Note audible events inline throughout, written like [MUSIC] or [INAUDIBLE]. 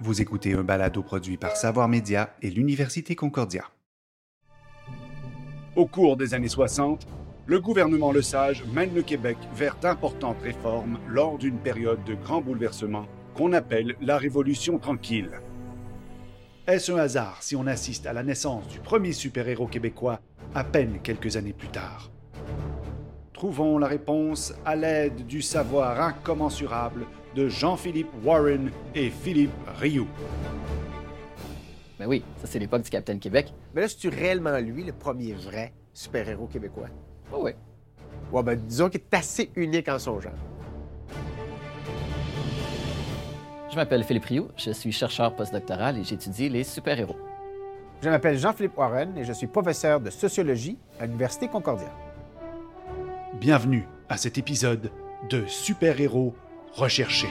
Vous écoutez un balado produit par Savoir Média et l'Université Concordia. Au cours des années 60, le gouvernement Lesage mène le Québec vers d'importantes réformes lors d'une période de grands bouleversements qu'on appelle la Révolution tranquille. Est-ce un hasard si on assiste à la naissance du premier super-héros québécois à peine quelques années plus tard? Trouvons la réponse à l'aide du savoir incommensurable de Jean-Philippe Warren et Philippe Rioux. Ben oui, ça c'est l'époque du Capitaine Québec. Mais là, c'est-tu réellement lui, le premier vrai super-héros québécois? Oh oui. Ouais, ben disons qu'il est assez unique en son genre. Je m'appelle Philippe Rioux, je suis chercheur postdoctoral et j'étudie les super-héros. Je m'appelle Jean-Philippe Warren et je suis professeur de sociologie à l'Université Concordia. Bienvenue à cet épisode de Super-héros recherchés.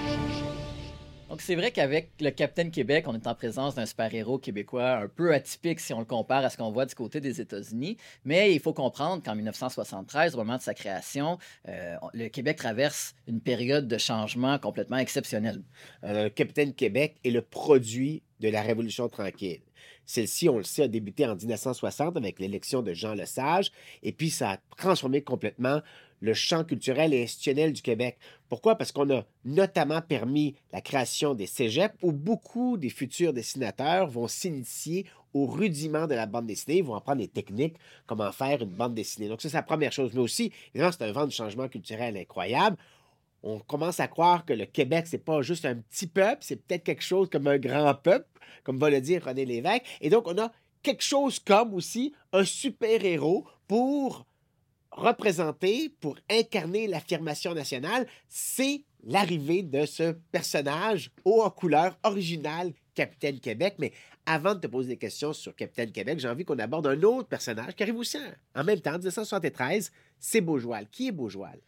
Donc, c'est vrai qu'avec le Capitaine Québec, on est en présence d'un super-héros québécois un peu atypique si on le compare à ce qu'on voit du côté des États-Unis. Mais il faut comprendre qu'en 1973, au moment de sa création, euh, le Québec traverse une période de changement complètement exceptionnelle. Euh, le Capitaine Québec est le produit de la Révolution tranquille. Celle-ci, on le sait, a débuté en 1960 avec l'élection de Jean Lesage, et puis ça a transformé complètement le champ culturel et institutionnel du Québec. Pourquoi? Parce qu'on a notamment permis la création des cégeps où beaucoup des futurs dessinateurs vont s'initier aux rudiments de la bande dessinée, vont apprendre des techniques, comment faire une bande dessinée. Donc ça, c'est la première chose. Mais aussi, évidemment, c'est un vent de changement culturel incroyable. On commence à croire que le Québec, c'est pas juste un petit peuple, c'est peut-être quelque chose comme un grand peuple, comme va le dire René Lévesque. Et donc, on a quelque chose comme aussi un super-héros pour représenter, pour incarner l'affirmation nationale, c'est l'arrivée de ce personnage haut en couleur, original, Capitaine Québec. Mais avant de te poser des questions sur Capitaine Québec, j'ai envie qu'on aborde un autre personnage qui arrive aussi en même temps, en 1973, c'est Beaujoal. Qui est Beaujoal?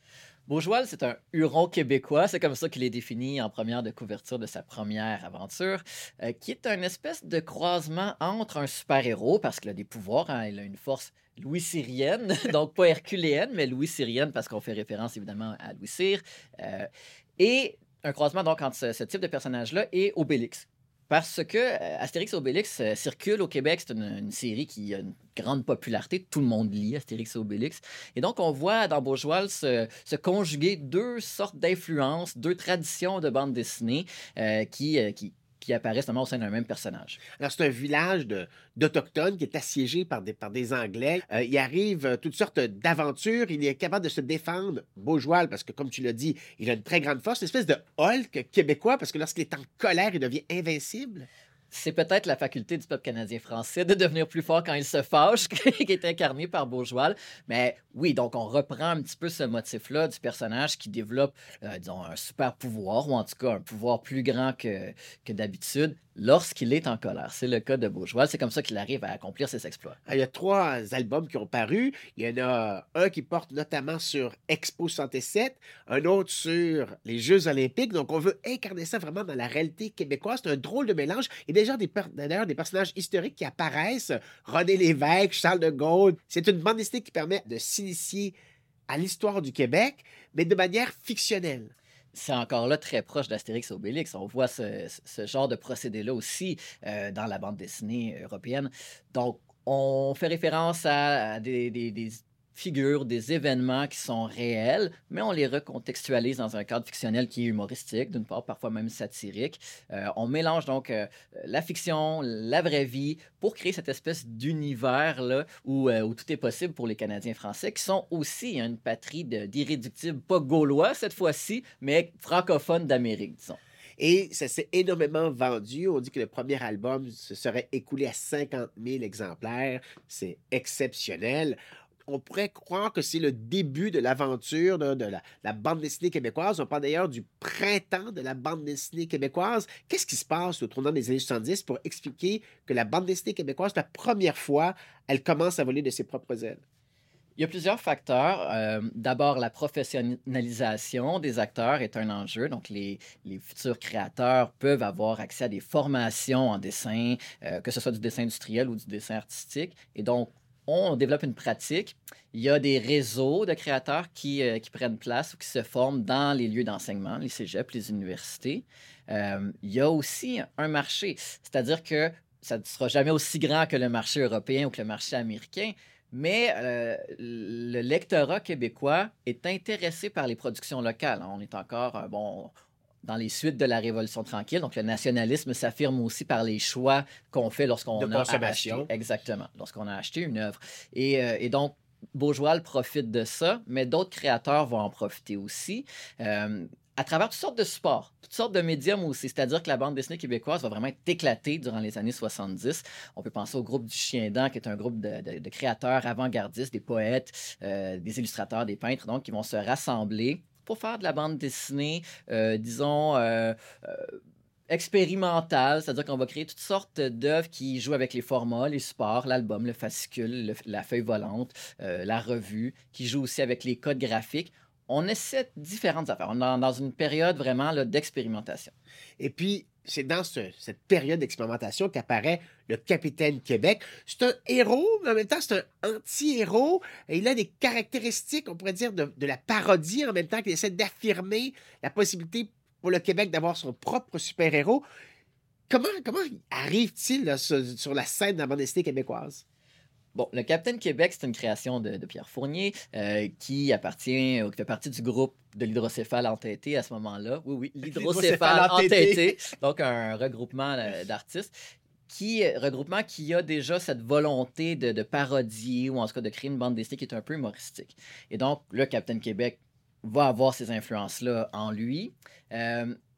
Beaujoal, c'est un Huron québécois, c'est comme ça qu'il est défini en première de couverture de sa première aventure, euh, qui est une espèce de croisement entre un super-héros, parce qu'il a des pouvoirs, hein, il a une force Louis-Syrienne, [LAUGHS] donc pas herculéenne, mais Louis-Syrienne, parce qu'on fait référence évidemment à Louis-Cyr, euh, et un croisement donc entre ce, type de personnage-là et Obélix, parce que euh, Astérix et Obélix euh, circule au Québec. C'est une, série qui a une grande popularité. Tout le monde lit Astérix et Obélix. Et donc, on voit dans se, se conjuguer deux sortes d'influences, deux traditions de bande dessinée euh, qui, qui, qui apparaissent au sein d'un même personnage. Alors, c'est un village d'Autochtones qui est assiégé par des, par des Anglais. Euh, il arrive euh, toutes sortes d'aventures. Il est capable de se défendre, Beaujoal, parce que, comme tu l'as dit, il a une très grande force, une espèce de Hulk québécois, parce que lorsqu'il est en colère, il devient invincible c'est peut-être la faculté du peuple canadien-français de devenir plus fort quand il se fâche, [LAUGHS] qui est incarné par Bourgeois. Mais oui, donc on reprend un petit peu ce motif-là du personnage qui développe, euh, disons, un super pouvoir, ou en tout cas un pouvoir plus grand que d'habitude, lorsqu'il est en colère. C'est le cas de Beaujois. C'est comme ça qu'il arrive à accomplir ses exploits. Ah, il y a trois albums qui ont paru. Il y en a un qui porte notamment sur Expo 67, un autre sur les Jeux olympiques. Donc, on veut incarner ça vraiment dans la réalité québécoise. C'est un drôle de mélange. Il y a déjà des, d'ailleurs des personnages historiques qui apparaissent. René Lévesque, Charles de Gaulle. C'est une bande dessinée qui permet de s'initier à l'histoire du Québec, mais de manière fictionnelle c'est encore là très proche d'Astérix et Obélix. On voit ce, genre de procédé-là aussi euh, dans la bande dessinée européenne. Donc, on fait référence à, des, figures, des événements qui sont réels, mais on les recontextualise dans un cadre fictionnel qui est humoristique, d'une part, parfois même satirique. Euh, on mélange donc euh, la fiction, la vraie vie, pour créer cette espèce d'univers-là où, euh, où, tout est possible pour les Canadiens français, qui sont aussi une patrie d'irréductibles, pas gaulois cette fois-ci, mais francophones d'Amérique, disons. Et ça s'est énormément vendu. On dit que le premier album se serait écoulé à 50 000 exemplaires. C'est exceptionnel on pourrait croire que c'est le début de l'aventure de, la, bande dessinée québécoise. On parle d'ailleurs du printemps de la bande dessinée québécoise. Qu'est-ce qui se passe au tournant des années 70 pour expliquer que la bande dessinée québécoise, la première fois, elle commence à voler de ses propres ailes? Il y a plusieurs facteurs. Euh, D'abord, la professionnalisation des acteurs est un enjeu. Donc, les, les, futurs créateurs peuvent avoir accès à des formations en dessin, euh, que ce soit du dessin industriel ou du dessin artistique. Et donc, on développe une pratique. Il y a des réseaux de créateurs qui, euh, qui prennent place ou qui se forment dans les lieux d'enseignement, les cégeps, les universités. Euh, il y a aussi un marché, c'est-à-dire que ça ne sera jamais aussi grand que le marché européen ou que le marché américain, mais euh, le lectorat québécois est intéressé par les productions locales. On est encore, bon, dans les suites de la Révolution tranquille. Donc, le nationalisme s'affirme aussi par les choix qu'on fait lorsqu'on a acheté. Exactement, lorsqu'on a acheté une œuvre. Et, euh, et donc, Beaujoal profite de ça, mais d'autres créateurs vont en profiter aussi. Euh, à travers toutes sortes de supports, toutes sortes de médiums aussi. C'est-à-dire que la bande dessinée québécoise va vraiment être éclatée durant les années 70. On peut penser au groupe du Chien Dent, qui est un groupe de, créateurs avant-gardistes, des poètes, euh, des illustrateurs, des peintres, donc, qui vont se rassembler pour faire de la bande dessinée, euh, disons, euh, euh, expérimentale, c'est-à-dire qu'on va créer toutes sortes d'œuvres qui jouent avec les formats, les supports, l'album, le fascicule, la feuille volante, la revue, qui jouent aussi avec les codes graphiques on essaie différentes affaires. On est dans une période vraiment d'expérimentation. Et puis, c'est dans cette période d'expérimentation qu'apparaît le Capitaine Québec. C'est un héros, mais en même temps, c'est un anti-héros. Il a des caractéristiques, on pourrait dire, de, la parodie en même temps qu'il essaie d'affirmer la possibilité pour le Québec d'avoir son propre super-héros. Comment, comment arrive-t-il sur, la scène de la bande québécoise? Bon, le Capitaine Québec, c'est une création de, Pierre Fournier euh, qui appartient, qui fait partie du groupe de l'hydrocéphale entêté à ce moment-là. Oui, oui, [LAUGHS] l'hydrocéphale entêté. Donc, un regroupement euh, d'artistes qui euh, regroupement qui a déjà cette volonté de, parodier ou en tout cas de créer une bande dessinée qui est un peu humoristique. Et donc, le Capitaine Québec va avoir ces influences-là en lui.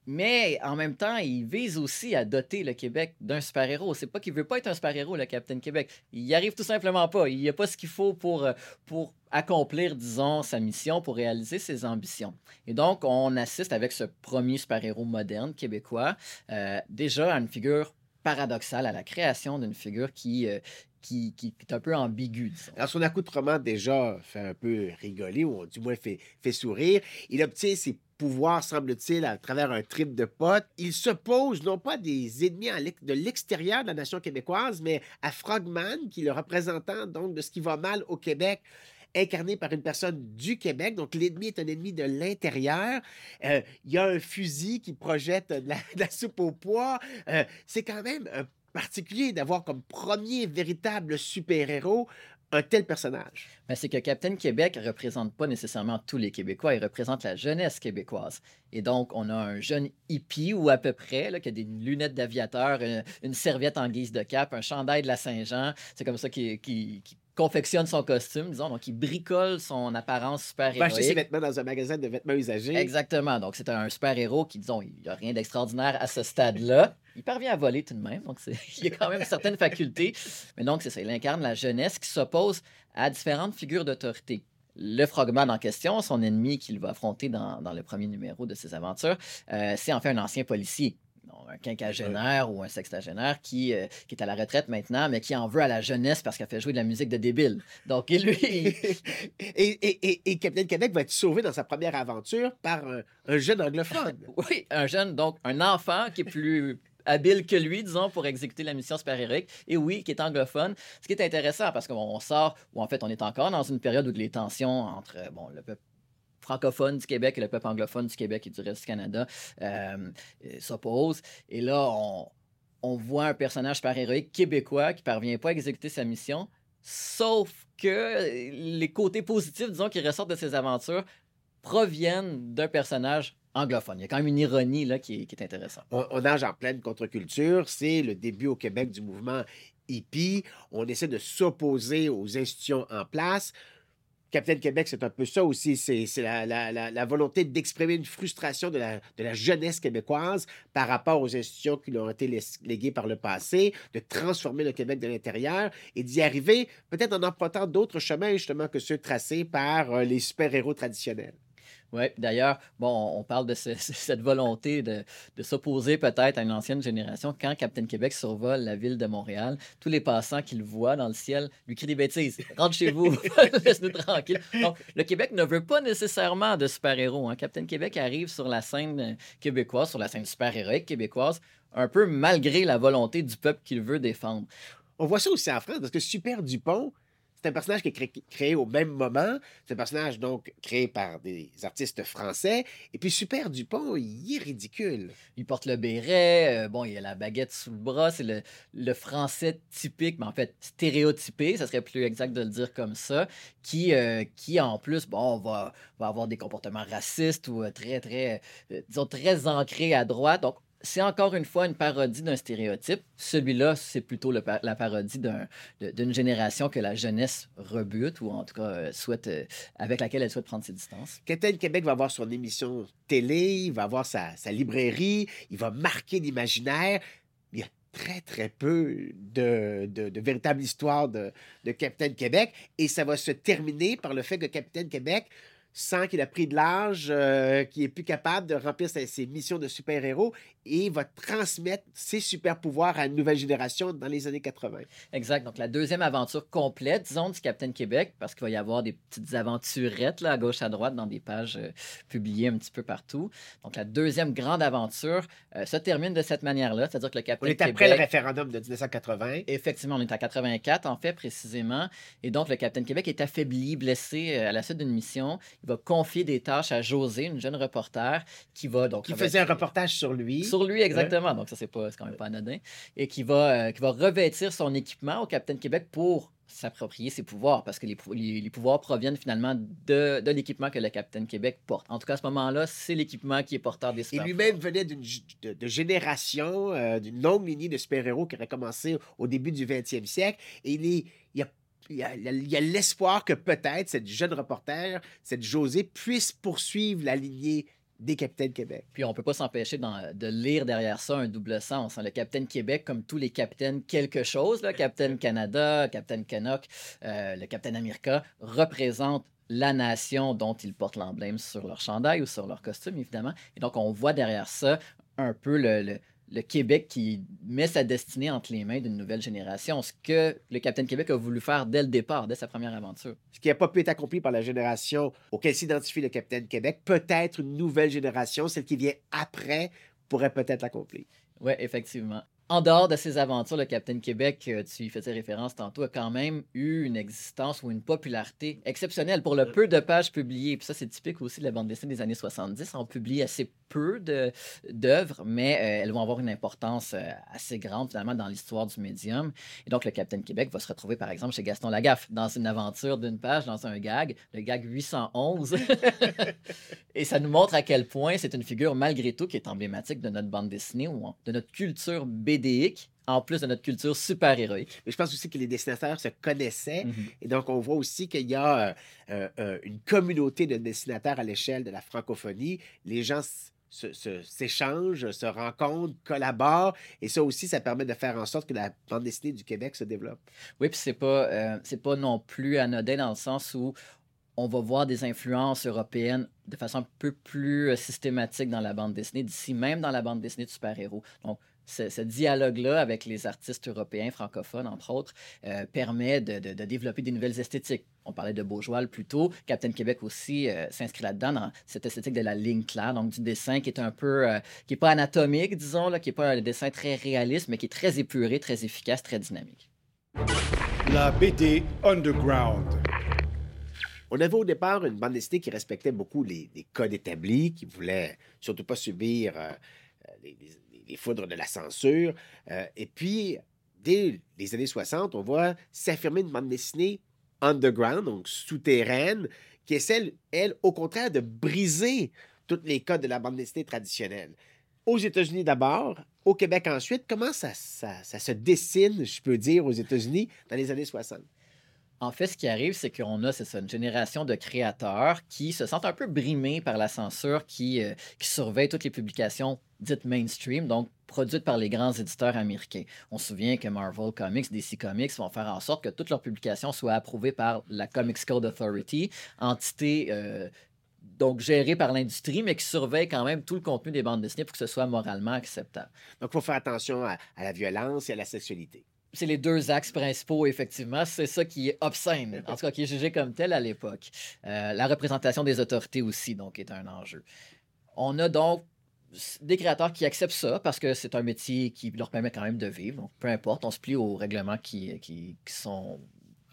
Mais en même temps, il vise aussi à doter le Québec d'un super-héros. C'est pas qu'il veut pas être un super-héros, le Capitaine Québec. Il y arrive tout simplement pas. Il n'y a pas ce qu'il faut pour, euh, pour accomplir, disons, sa mission, pour réaliser ses ambitions. Et donc, on assiste avec ce premier super-héros moderne québécois, euh, déjà à une figure paradoxale, à la création d'une figure qui, euh, qui, qui, est un peu ambigu. Alors, son accoutrement déjà fait un peu rigoler, ou du moins fait, fait sourire. Il obtient ses pouvoir, semble-t-il, à travers un trip de potes. Il s'oppose non pas des ennemis de l'extérieur de la nation québécoise, mais à Frogman, qui est le représentant donc de ce qui va mal au Québec incarné par une personne du Québec. Donc, l'ennemi est un ennemi de l'intérieur. Euh, il y a un fusil qui projette de la, [LAUGHS] soupe au poids. Euh, c'est quand même particulier d'avoir comme premier véritable super-héros un tel personnage? Ben, c'est que Captain Québec ne représente pas nécessairement tous les Québécois, il représente la jeunesse québécoise. Et donc, on a un jeune hippie, ou à peu près, là, qui a des lunettes d'aviateur, une, serviette en guise de cap, un chandail de la Saint-Jean. C'est comme ça qu'il confectionne son costume, disons. Donc, il bricole son apparence super-héroïque. Il acheter ses vêtements dans un magasin de vêtements usagés. Exactement. Donc, c'est un super-héros qui, disons, il n'y a rien d'extraordinaire à ce stade-là. Il parvient à voler tout de même. Donc, [LAUGHS] il a quand même certaines facultés. Mais donc, c'est ça. Il incarne la jeunesse qui s'oppose à différentes figures d'autorité. Le frogman en question, son ennemi qu'il va affronter dans, le premier numéro de ses aventures, euh, c'est en fait un ancien policier un quinquagénaire ou un sextagénaire qui, euh, qui est à la retraite maintenant, mais qui en veut à la jeunesse parce qu'elle fait jouer de la musique de débile. Donc, lui. [LAUGHS] et, et, et, Capitaine Québec va être sauvé dans sa première aventure par un, jeune anglophone. [LAUGHS] oui, un jeune, donc un enfant qui est plus habile que lui, disons, pour exécuter la mission super-héroïque. Et oui, qui est anglophone. Ce qui est intéressant parce qu'on sort, ou en fait, on est encore dans une période où les tensions entre bon, le peuple francophone du Québec et le peuple anglophone du Québec et du reste du Canada euh, s'opposent. Et là, on, voit un personnage super-héroïque québécois qui parvient pas à exécuter sa mission, sauf que les côtés positifs, disons, qui ressortent de ses aventures proviennent d'un personnage anglophone. Il y a quand même une ironie là, qui, est, intéressante. On, on nage en pleine contre-culture. C'est le début au Québec du mouvement hippie. On essaie de s'opposer aux institutions en place. Capitaine Québec, c'est un peu ça aussi. C'est la, volonté d'exprimer une frustration de la, jeunesse québécoise par rapport aux institutions qui lui ont été léguées par le passé, de transformer le Québec de l'intérieur et d'y arriver peut-être en empruntant d'autres chemins justement que ceux tracés par euh, les super-héros traditionnels. Oui, d'ailleurs, bon, on parle de [LAUGHS] cette volonté de, s'opposer peut-être à une ancienne génération. Quand Captain Québec survole la ville de Montréal, tous les passants qu'il voit dans le ciel lui crient des bêtises. Rentre chez vous, [LAUGHS] laisse-nous tranquille. Donc, le Québec ne veut pas nécessairement de super-héros. Hein. Captain Québec arrive sur la scène euh, québécoise, sur la scène super-héroïque québécoise, un peu malgré la volonté du peuple qu'il veut défendre. On voit ça aussi en France, parce que Super Dupont, C'est un personnage qui est cré- créé au même moment. C'est un personnage donc créé par des artistes français. Et puis Super Dupont, il est ridicule. Il porte le béret, euh, bon, il a la baguette sous le bras, c'est le, français typique, mais en fait stéréotypé, ça serait plus exact de le dire comme ça, qui, euh, qui en plus, bon, va, avoir des comportements racistes ou euh, très, très, euh, disons, très ancrés à droite. C'est encore une fois une parodie d'un stéréotype. Celui-là, c'est plutôt la parodie d'une génération que la jeunesse rebute, ou en tout cas euh, souhaite, euh, avec laquelle elle souhaite prendre ses distances. Captain Québec va avoir son émission télé, il va avoir sa, sa librairie, il va marquer l'imaginaire. Il y a très, très peu de, de, de véritable histoire de, de Capitaine Québec. Et ça va se terminer par le fait que Capitaine Québec sent qu'il a pris de l'âge, euh, qu'il est plus capable de remplir ses, ses missions de super-héros et va transmettre ses super-pouvoirs à une nouvelle génération dans les années 80. Exact. Donc, la deuxième aventure complète, disons, du Capitaine Québec, parce qu'il va y avoir des petites aventurettes là, à gauche, à droite, dans des pages euh, publiées un petit peu partout. Donc, la deuxième grande aventure euh, se termine de cette manière-là, c'est-à-dire que le On Capitaine est après le Québec... référendum de 1980. Effectivement, on est à 84, en fait, précisément. Et donc, le Capitaine Québec est affaibli, blessé à la suite d'une mission. Il va confier des tâches à José, une jeune reporter, qui va donc... Qui faisait un reportage sur lui. sur lui, exactement. Donc, ça, c'est pas, c'est quand même pas anodin. Et qui va, euh, qui va revêtir son équipement au Capitaine Québec pour s'approprier ses pouvoirs, parce que les, les- les pouvoirs proviennent finalement de, de l'équipement que le Capitaine Québec porte. En tout cas, à ce moment-là, c'est l'équipement qui est porteur des Et super lui-même venait d'une de, de génération, euh, d'une longue lignée de super-héros qui aurait commencé au début du 20e siècle. Et il, est, il a il y a- l'espoir que peut-être cette jeune reporter, cette Josée, puisse poursuivre la lignée des Capitaines Québec. Puis on peut pas s'empêcher de lire derrière ça un double sens. hein. Le Capitaine Québec, comme tous les capitaines quelque chose, là, Capitaine Canada, Capitaine Canuck, euh, le Capitaine America, représente la nation dont ils portent l'emblème sur leur chandail ou sur leur costume, évidemment. Et donc, on voit derrière ça un peu le, le- le Québec qui met sa destinée entre les mains d'une nouvelle génération, ce que le Capitaine Québec a voulu faire dès le départ, dès sa première aventure. Ce qui n'a pas pu être accompli par la génération auquel s'identifie le Capitaine Québec, peut-être une nouvelle génération, celle qui vient après, pourrait peut-être l'accomplir. Oui, effectivement. En dehors de ses aventures, le Capitaine Québec, euh, tu y faisais référence tantôt, a quand même eu une existence ou une popularité exceptionnelle pour le peu de pages publiées. Puis ça, c'est typique aussi de la bande dessinée des années 70. On publie assez peu d'œuvres, mais euh, elles vont avoir une importance euh, assez grande finalement dans l'histoire du médium. Et donc, le Capitaine Québec va se retrouver, par exemple, chez Gaston Lagaffe, dans une aventure d'une page, dans un gag, le gag 811. [LAUGHS] Et ça nous montre à quel point c'est une figure, malgré tout, qui est emblématique de notre bande dessinée ou de notre culture BDique, en plus de notre culture super-héroïque. Mais je pense aussi que les dessinateurs se connaissaient. Mhm. Et donc, on voit aussi qu'il y a euh, une communauté de dessinateurs à l'échelle de la francophonie. Les gens s'échangent, se rencontrent, collaborent. Et ça aussi, ça permet de faire en sorte que la bande dessinée du Québec se développe. Oui, puis c'est pas, euh, pas non plus anodin dans le sens où on va voir des influences européennes de façon un peu plus euh, systématique dans la bande dessinée, d'ici même dans la bande dessinée de super-héros. Ce, ce dialogue-là avec les artistes européens francophones, entre autres, euh, permet de, de- de développer des nouvelles esthétiques. On parlait de Beaujoal plus tôt. Captain Québec aussi euh, s'inscrit là-dedans, dans cette esthétique de la ligne claire, donc du dessin qui est un peu, euh, qui n'est pas anatomique, disons, là, qui n'est pas un dessin très réaliste, mais qui est très épuré, très efficace, très dynamique. La BD Underground. On avait au départ une bande dessinée qui respectait beaucoup les, les codes établis, qui voulait surtout pas subir les, les- les foudres de la censure. Euh, et puis, dès les années 60, on voit s'affirmer une bande dessinée underground, donc souterraine, qui essaie, elle, au contraire, de briser tous les codes de la bande dessinée traditionnelle. Aux États-Unis d'abord, au Québec ensuite, comment ça, se dessine, je peux dire, aux États-Unis dans les années 60? En fait, ce qui arrive, c'est qu'on a c'est une génération de créateurs qui se sentent un peu brimés par la censure, qui, euh, qui surveille toutes les publications dites mainstream, donc produites par les grands éditeurs américains. On se souvient que Marvel Comics, DC Comics vont faire en sorte que toutes leurs publications soient approuvées par la Comics Code Authority, entité euh, donc gérée par l'industrie, mais qui surveille quand même tout le contenu des bandes dessinées pour que ce soit moralement acceptable. Donc, il faut faire attention à, à la violence et à la sexualité. c'est les deux axes principaux, effectivement. C'est ça qui est obscène, en tout cas qui est jugé comme tel à l'époque. Euh, la représentation des autorités aussi, donc, est un enjeu. On a donc des créateurs qui acceptent ça parce que c'est un métier qui leur permet quand même de vivre. Donc, peu importe, on se plie aux règlements qui, qui, qui sont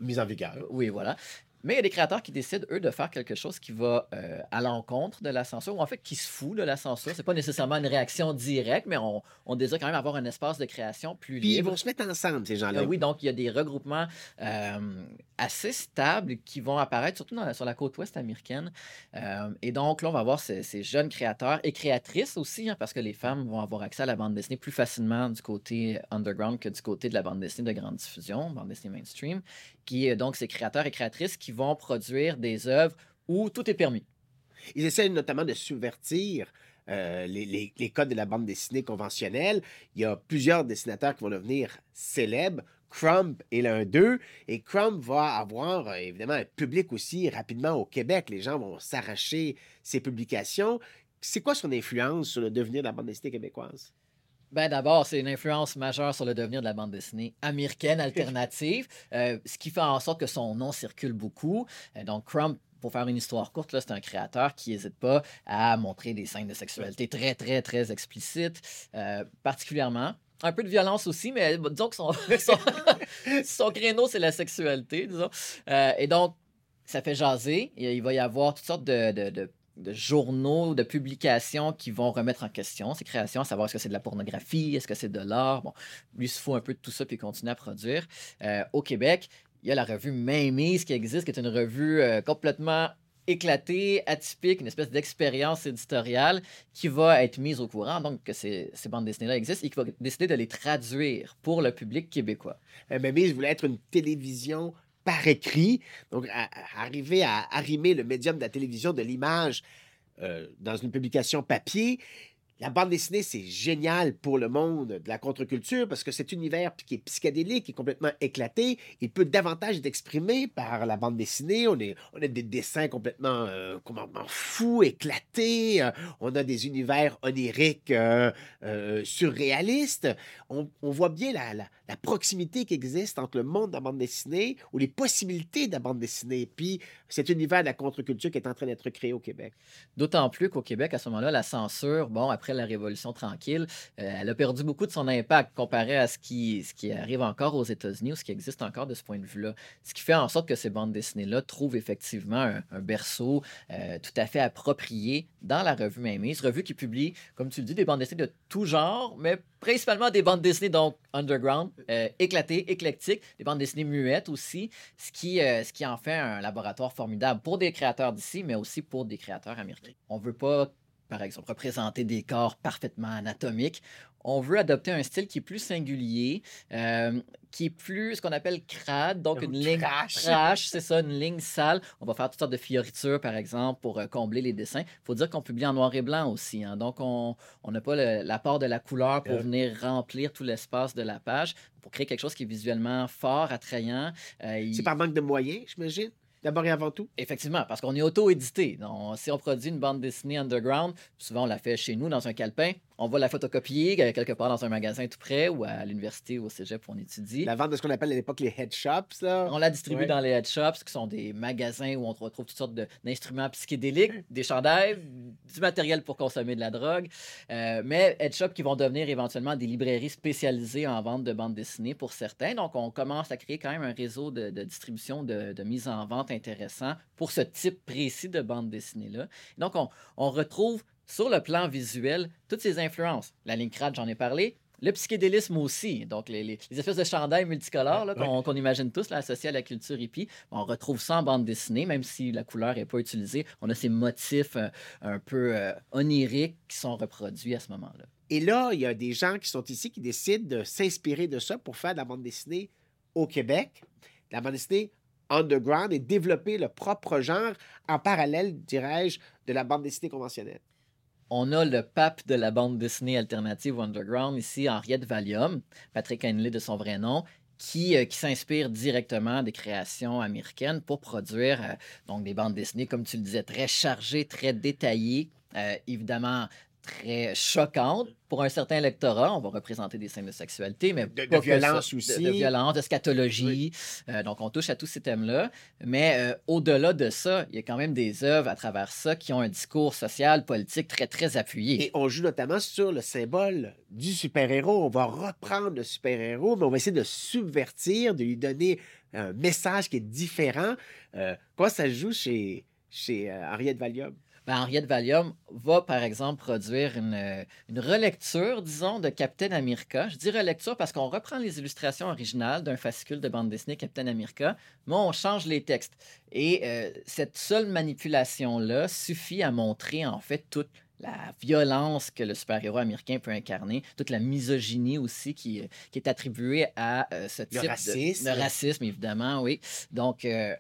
mise en vigueur. Oui, voilà. Mais il y a des créateurs qui décident, eux, de faire quelque chose qui va euh, à l'encontre de la censure, ou en fait qui se fout de la censure. C'est pas nécessairement une réaction directe, mais on, on, désire quand même avoir un espace de création plus Puis libre. ils vont se mettre ensemble, ces gens-là. Euh, oui, donc il y a des regroupements euh, assez stables qui vont apparaître, surtout dans, sur la côte ouest américaine. Euh, et donc là, on va voir ces, ces jeunes créateurs et créatrices aussi, hein, parce que les femmes vont avoir accès à la bande dessinée plus facilement du côté underground que du côté de la bande dessinée de grande diffusion, bande dessinée mainstream, qui est donc ces créateurs et créatrices qui vont produire des œuvres où tout est permis. Ils essaient notamment de subvertir euh, les, codes de la bande dessinée conventionnelle. Il y a plusieurs dessinateurs qui vont devenir célèbres. Crumb est l'un d'eux. Et Crumb va avoir euh, évidemment un public aussi rapidement au Québec. Les gens vont s'arracher ses publications. C'est quoi son influence sur le devenir de la bande dessinée québécoise? Ben d'abord, c'est une influence majeure sur le devenir de la bande dessinée américaine alternative, euh, ce qui fait en sorte que son nom circule beaucoup. Euh, donc, Crumb pour faire une histoire courte, c'est un créateur qui n'hésite pas à montrer des scènes de sexualité très, très, très explicites, euh, particulièrement. Un peu de violence aussi, mais disons que son, [LAUGHS] son, son créneau, c'est la sexualité, disons. Euh, et donc, ça fait jaser. Il va y avoir toutes sortes de, de, de de journaux, de publications qui vont remettre en question ces créations, à savoir est-ce que c'est de la pornographie, est-ce que c'est de l'art. Bon, lui se fout un peu de tout ça puis continue à produire. Euh, au Québec, il y a la revue Mainmise qui existe, qui est une revue euh, complètement éclatée, atypique, une espèce d'expérience éditoriale qui va être mise au courant, donc que ces, bandes dessinées-là existent, et qui va décider de les traduire pour le public québécois. Euh, voulait être une télévision par écrit, donc arriver à arrimer le médium de la télévision, de l'image euh, dans une publication papier. La bande dessinée, c'est génial pour le monde de la contre-culture parce que cet univers qui est psychédélique, qui est complètement éclaté, il peut davantage être exprimé par la bande dessinée. On, a des dessins complètement, euh, fous, éclatés. Euh, on a des univers oniriques, euh, surréalistes. On, voit bien la, proximité qui existe entre le monde de la bande dessinée ou les possibilités de la bande dessinée, puis cet univers de la contre-culture qui est en train d'être créé au Québec. D'autant plus qu'au Québec, à ce moment-là, la censure, bon, après la Révolution tranquille, euh, elle a perdu beaucoup de son impact comparé à ce qui, ce qui arrive encore aux États-Unis ou ce qui existe encore de ce point de vue-là. Ce qui fait en sorte que ces bandes dessinées-là trouvent effectivement un, berceau euh, tout à fait approprié dans la revue Mainmise, revue qui publie, comme tu le dis, des bandes dessinées de tout genre, mais principalement des bandes dessinées donc underground, euh, éclatées, éclectiques, des bandes dessinées muettes aussi, ce qui, ce qui en fait un laboratoire formidable pour des créateurs d'ici, mais aussi pour des créateurs américains. On veut pas par exemple, représenter des corps parfaitement anatomiques. On veut adopter un style qui est plus singulier, euh, qui est plus ce qu'on appelle crade, donc une ligne crash, c'est ça, une ligne sale. On va faire toutes sortes de fioritures, par exemple, pour euh, combler les dessins. Il faut dire qu'on publie en noir et blanc aussi, hein, donc on n'a pas l'apport de la couleur pour venir remplir tout l'espace de la page, pour créer quelque chose qui est visuellement fort, attrayant. Euh, il... C'est par manque de moyens, j'imagine? D'abord et avant tout? Effectivement, parce qu'on est auto-édité. Si on produit une bande dessinée underground, souvent on la fait chez nous dans un calepin, on va la photocopier quelque part dans un magasin tout près ou à l'université ou au cégep où on étudie. La vente de ce qu'on appelle à l'époque les head shops. Là. On la distribue ouais. dans les head shops, qui sont des magasins où on retrouve toutes sortes d'instruments psychédéliques, des chandails, du matériel pour consommer de la drogue. Euh, mais head shops qui vont devenir éventuellement des librairies spécialisées en vente de bandes dessinées pour certains. Donc on commence à créer quand même un réseau de, de distribution, de, de, mise en vente intéressant pour ce type précis de bande dessinée-là. Donc on, on retrouve sur le plan visuel, toutes ces influences. La ligne crade, j'en ai parlé. Le psychédélisme aussi, donc les, les, les espèces de chandails multicolores qu'on, imagine tous là, associés à la culture hippie. On retrouve ça en bande dessinée, même si la couleur n'est pas utilisée. On a ces motifs euh, un peu euh, oniriques qui sont reproduits à ce moment-là. Et là, il y a des gens qui sont ici qui décident de s'inspirer de ça pour faire de la bande dessinée au Québec. La bande dessinée underground et développer le propre genre en parallèle, dirais-je, de la bande dessinée conventionnelle on a le pape de la bande dessinée alternative underground ici, Henriette Valium, Patrick Henley de son vrai nom, qui, euh, s'inspire directement des créations américaines pour produire euh, donc des bandes dessinées, comme tu le disais, très chargées, très détaillées, euh, évidemment très choquantes pour un certain électorat. On va représenter des scènes de sexualité, mais De- de violence ça. De- aussi. De, violence, de scatologie. Euh, donc, on touche à tous ces thèmes-là. Mais euh, au-delà de ça, il y a quand même des œuvres à travers ça qui ont un discours social, politique très, très appuyé. Et on joue notamment sur le symbole du super-héros. On va reprendre le super-héros, mais on va essayer de subvertir, de lui donner un message qui est différent. Euh, comment ça joue chez, chez Henriette Valium? Ben, Henriette Valium va, par exemple, produire une, euh, une relecture, disons, de Captain America. Je dis relecture parce qu'on reprend les illustrations originales d'un fascicule de bande dessinée Captain America, mais on change les textes. Et euh, cette seule manipulation-là suffit à montrer, en fait, toute la violence que le super-héros américain peut incarner, toute la misogynie aussi qui, euh, qui est attribuée à euh, ce type de- racisme. de racisme, évidemment, oui. Donc, euh,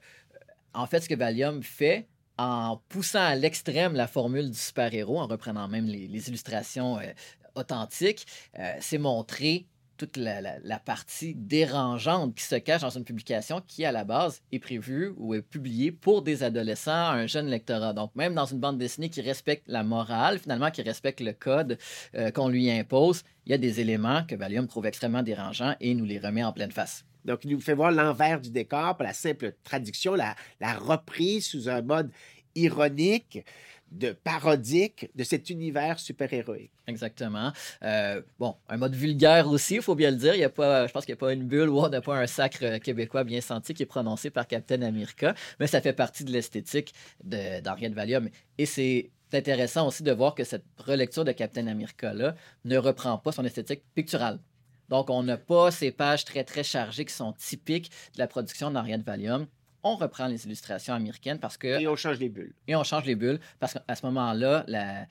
en fait, ce que Valium fait, en poussant à l'extrême la formule du super-héros, en reprenant même les, illustrations euh, authentiques, euh, c'est montrer toute la partie dérangeante qui se cache dans une publication qui, à la base, est prévue ou est publiée pour des adolescents, un jeune lectorat. Donc, même dans une bande dessinée qui respecte la morale, finalement, qui respecte le code euh, qu'on lui impose, il y a des éléments que Valium trouve extrêmement dérangeants et nous les remet en pleine face. Donc, il nous fait voir l'envers du décor par la simple traduction, la, la reprise sous un mode ironique, de parodique de cet univers super-héroïque. Exactement. Euh, bon, un mode vulgaire aussi, il faut bien le dire. Il y a pas, je pense qu'il n'y a pas une bulle ou on n'a pas un sacre québécois bien senti qui est prononcé par Captain America, mais ça fait partie de l'esthétique d'Henriette Valium. Et c'est intéressant aussi de voir que cette relecture de Captain America-là ne reprend pas son esthétique picturale. Donc, on n'a pas ces pages très, très chargées qui sont typiques de la production d'Henriette Valium. On reprend les illustrations américaines parce que Et on change les bulles. et on change les bulles parce qu'à ce moment-là, la,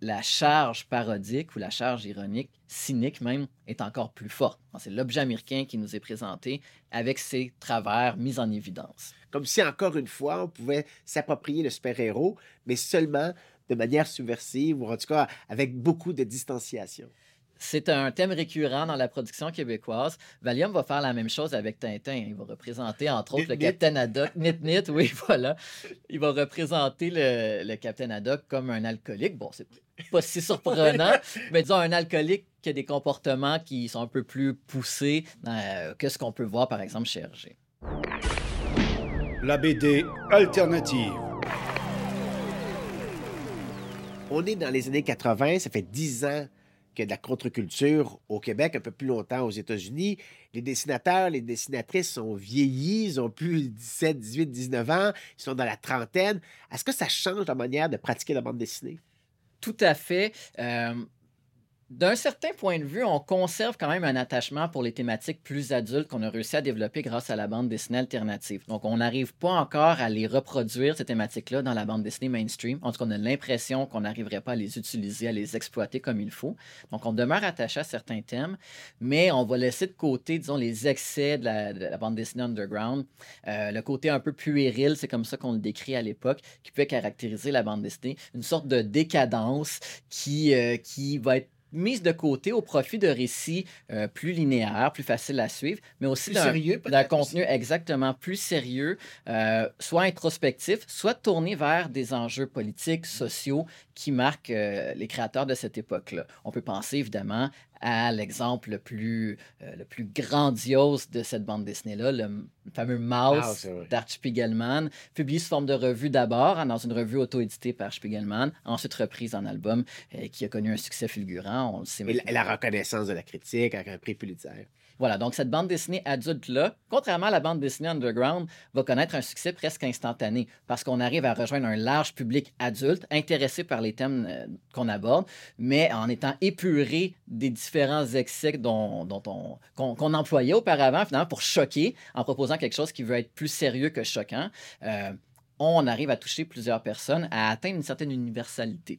la charge parodique ou la charge ironique, cynique même, est encore plus forte. C'est l'objet américain qui nous est présenté avec ses travers mis en évidence. Comme si, encore une fois, on pouvait s'approprier le super-héros, mais seulement de manière subversive, ou en tout cas avec beaucoup de distanciation. C'est un thème récurrent dans la production québécoise. Valium va faire la même chose avec Tintin. Il va représenter, entre autres, le. Capitaine Haddock. Nit-Nit, oui, [LAUGHS] voilà. Il va représenter le, le Capitaine Haddock comme un alcoolique. Bon, c'est pas si [LAUGHS] surprenant, mais disons un alcoolique qui a des comportements qui sont un peu plus poussés euh, que ce qu'on peut voir, par exemple, chez Hergé. La BD alternative. On est dans les années 80, ça fait 10 ans de la contre-culture au Québec, un peu plus longtemps aux États-Unis. Les dessinateurs, les dessinatrices sont vieillis, ils ont plus 17, 18, 19 ans, ils sont dans la trentaine. Est-ce que ça change la manière de pratiquer la bande dessinée? Tout à fait. Euh, d'un certain point de vue, on conserve quand même un attachement pour les thématiques plus adultes qu'on a réussi à développer grâce à la bande dessinée alternative. Donc, on n'arrive pas encore à les reproduire, ces thématiques-là, dans la bande dessinée mainstream. En tout cas, on a l'impression qu'on n'arriverait pas à les utiliser, à les exploiter comme il faut. Donc, on demeure attaché à certains thèmes, mais on va laisser de côté, disons, les excès de la, de la bande dessinée underground, euh, le côté un peu puéril, c'est comme ça qu'on le décrit à l'époque, qui peut caractériser la bande dessinée, une sorte de décadence qui, euh, qui va être mise de côté au profit de récits euh, plus linéaires, plus faciles à suivre, mais aussi d'un contenu exactement plus sérieux, euh, soit introspectif, soit tourné vers des enjeux politiques, sociaux qui marquent euh, les créateurs de cette époque-là. On peut penser évidemment à l'exemple le plus, euh, le plus grandiose de cette bande dessinée-là, le fameux Ah, Mouse vrai. d'Art Spiegelman, publié sous forme de revue d'abord, dans une revue auto-éditée par Spiegelman, ensuite reprise en album, euh, qui a connu un succès fulgurant, on le sait Et la, reconnaissance de la critique avec un prix Pulitzer. Voilà, donc cette bande dessinée adulte-là, contrairement à la bande dessinée underground, va connaître un succès presque instantané parce qu'on arrive à rejoindre un large public adulte intéressé par les thèmes euh, qu'on aborde, mais en étant épuré des différents excès dont, dont on, qu'on, employait auparavant, finalement, pour choquer, en proposant quelque chose qui veut être plus sérieux que choquant. euh, on arrive à toucher plusieurs personnes, à atteindre une certaine universalité.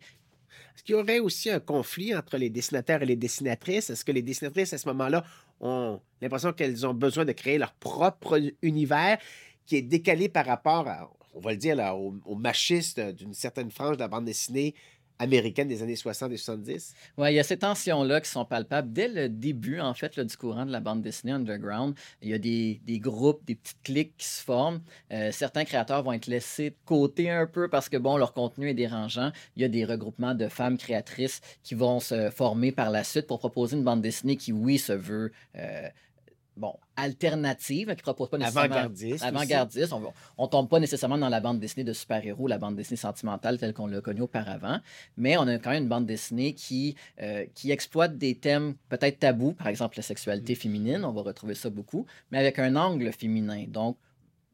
Est-ce qu'il y aurait aussi un conflit entre les dessinateurs et les dessinatrices? Est-ce que les dessinatrices, à ce moment-là, ont l'impression qu'elles ont besoin de créer leur propre univers qui est décalé par rapport, à, on va le dire, là, au, au machiste d'une certaine frange de la bande dessinée américaine des années 60 et 70. Oui, il y a ces tensions-là qui sont palpables dès le début, en fait, là, du courant de la bande dessinée underground. Il y a des, des groupes, des petites cliques qui se forment. Euh, certains créateurs vont être laissés de côté un peu parce que, bon, leur contenu est dérangeant. Il y a des regroupements de femmes créatrices qui vont se former par la suite pour proposer une bande dessinée qui, oui, se veut... Euh, bon, alternative, qui ne propose pas nécessairement... Avant-gardiste. Avant-gardiste. On ne tombe pas nécessairement dans la bande dessinée de super-héros, la bande dessinée sentimentale telle qu'on l'a connue auparavant, mais on a quand même une bande dessinée qui, euh, qui exploite des thèmes peut-être tabous, par exemple la sexualité féminine, on va retrouver ça beaucoup, mais avec un angle féminin. Donc,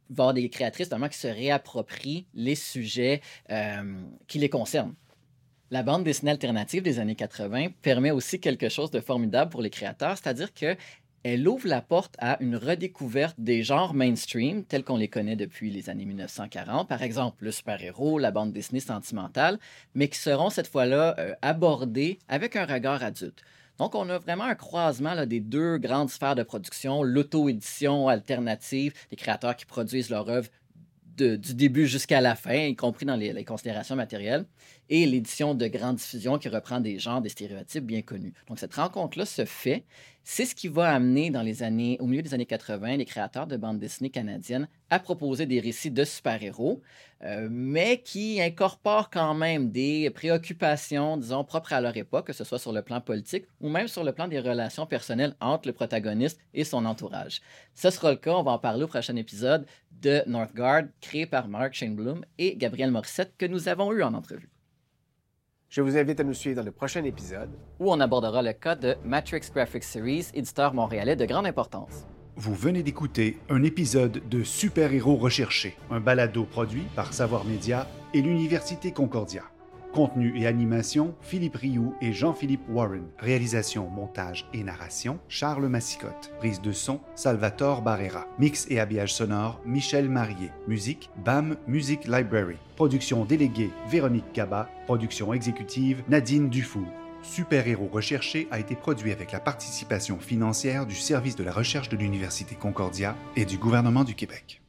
il va y avoir des créatrices notamment qui se réapproprient les sujets euh, qui les concernent. La bande dessinée alternative des années 80 permet aussi quelque chose de formidable pour les créateurs, c'est-à-dire que elle ouvre la porte à une redécouverte des genres mainstream tels qu'on les connaît depuis les années 1940, par exemple le super-héros, la bande dessinée sentimentale, mais qui seront cette fois-là euh, abordés avec un regard adulte. Donc, on a vraiment un croisement là, des deux grandes sphères de production, l'auto-édition alternative, des créateurs qui produisent leur œuvre de- du début jusqu'à la fin, y compris dans les, considérations matérielles, et l'édition de grande diffusion qui reprend des genres, des stéréotypes bien connus. Donc, cette rencontre-là se fait. C'est ce qui va amener, dans les années, au milieu des années 80, les créateurs de bandes dessinées canadiennes à proposer des récits de super-héros, euh, mais qui incorporent quand même des préoccupations, disons, propres à leur époque, que ce soit sur le plan politique ou même sur le plan des relations personnelles entre le protagoniste et son entourage. Ce sera le cas, on va en parler au prochain épisode de Northgard, créé par Mark Shane Bloom et Gabriel Morissette, que nous avons eu en entrevue, Je vous invite à nous suivre dans le prochain épisode. où on abordera le cas de Matrix Graphics Series, éditeur montréalais de grande importance. Vous venez d'écouter un épisode de Super Héros Recherchés, un balado produit par Savoir Média et l'Université Concordia. Contenu et animation, Philippe Rioux et Jean-Philippe Warren. Réalisation, montage et narration, Charles Massicotte. Prise de son, Salvatore Barrera. Mix et habillage sonore, Michel Marié. Musique, BAM Music Library. Production déléguée, Véronique Gaba. Production exécutive, Nadine Dufour. Super Héros Recherché a été produit avec la participation financière du Service de la recherche de l'Université Concordia et du gouvernement du Québec.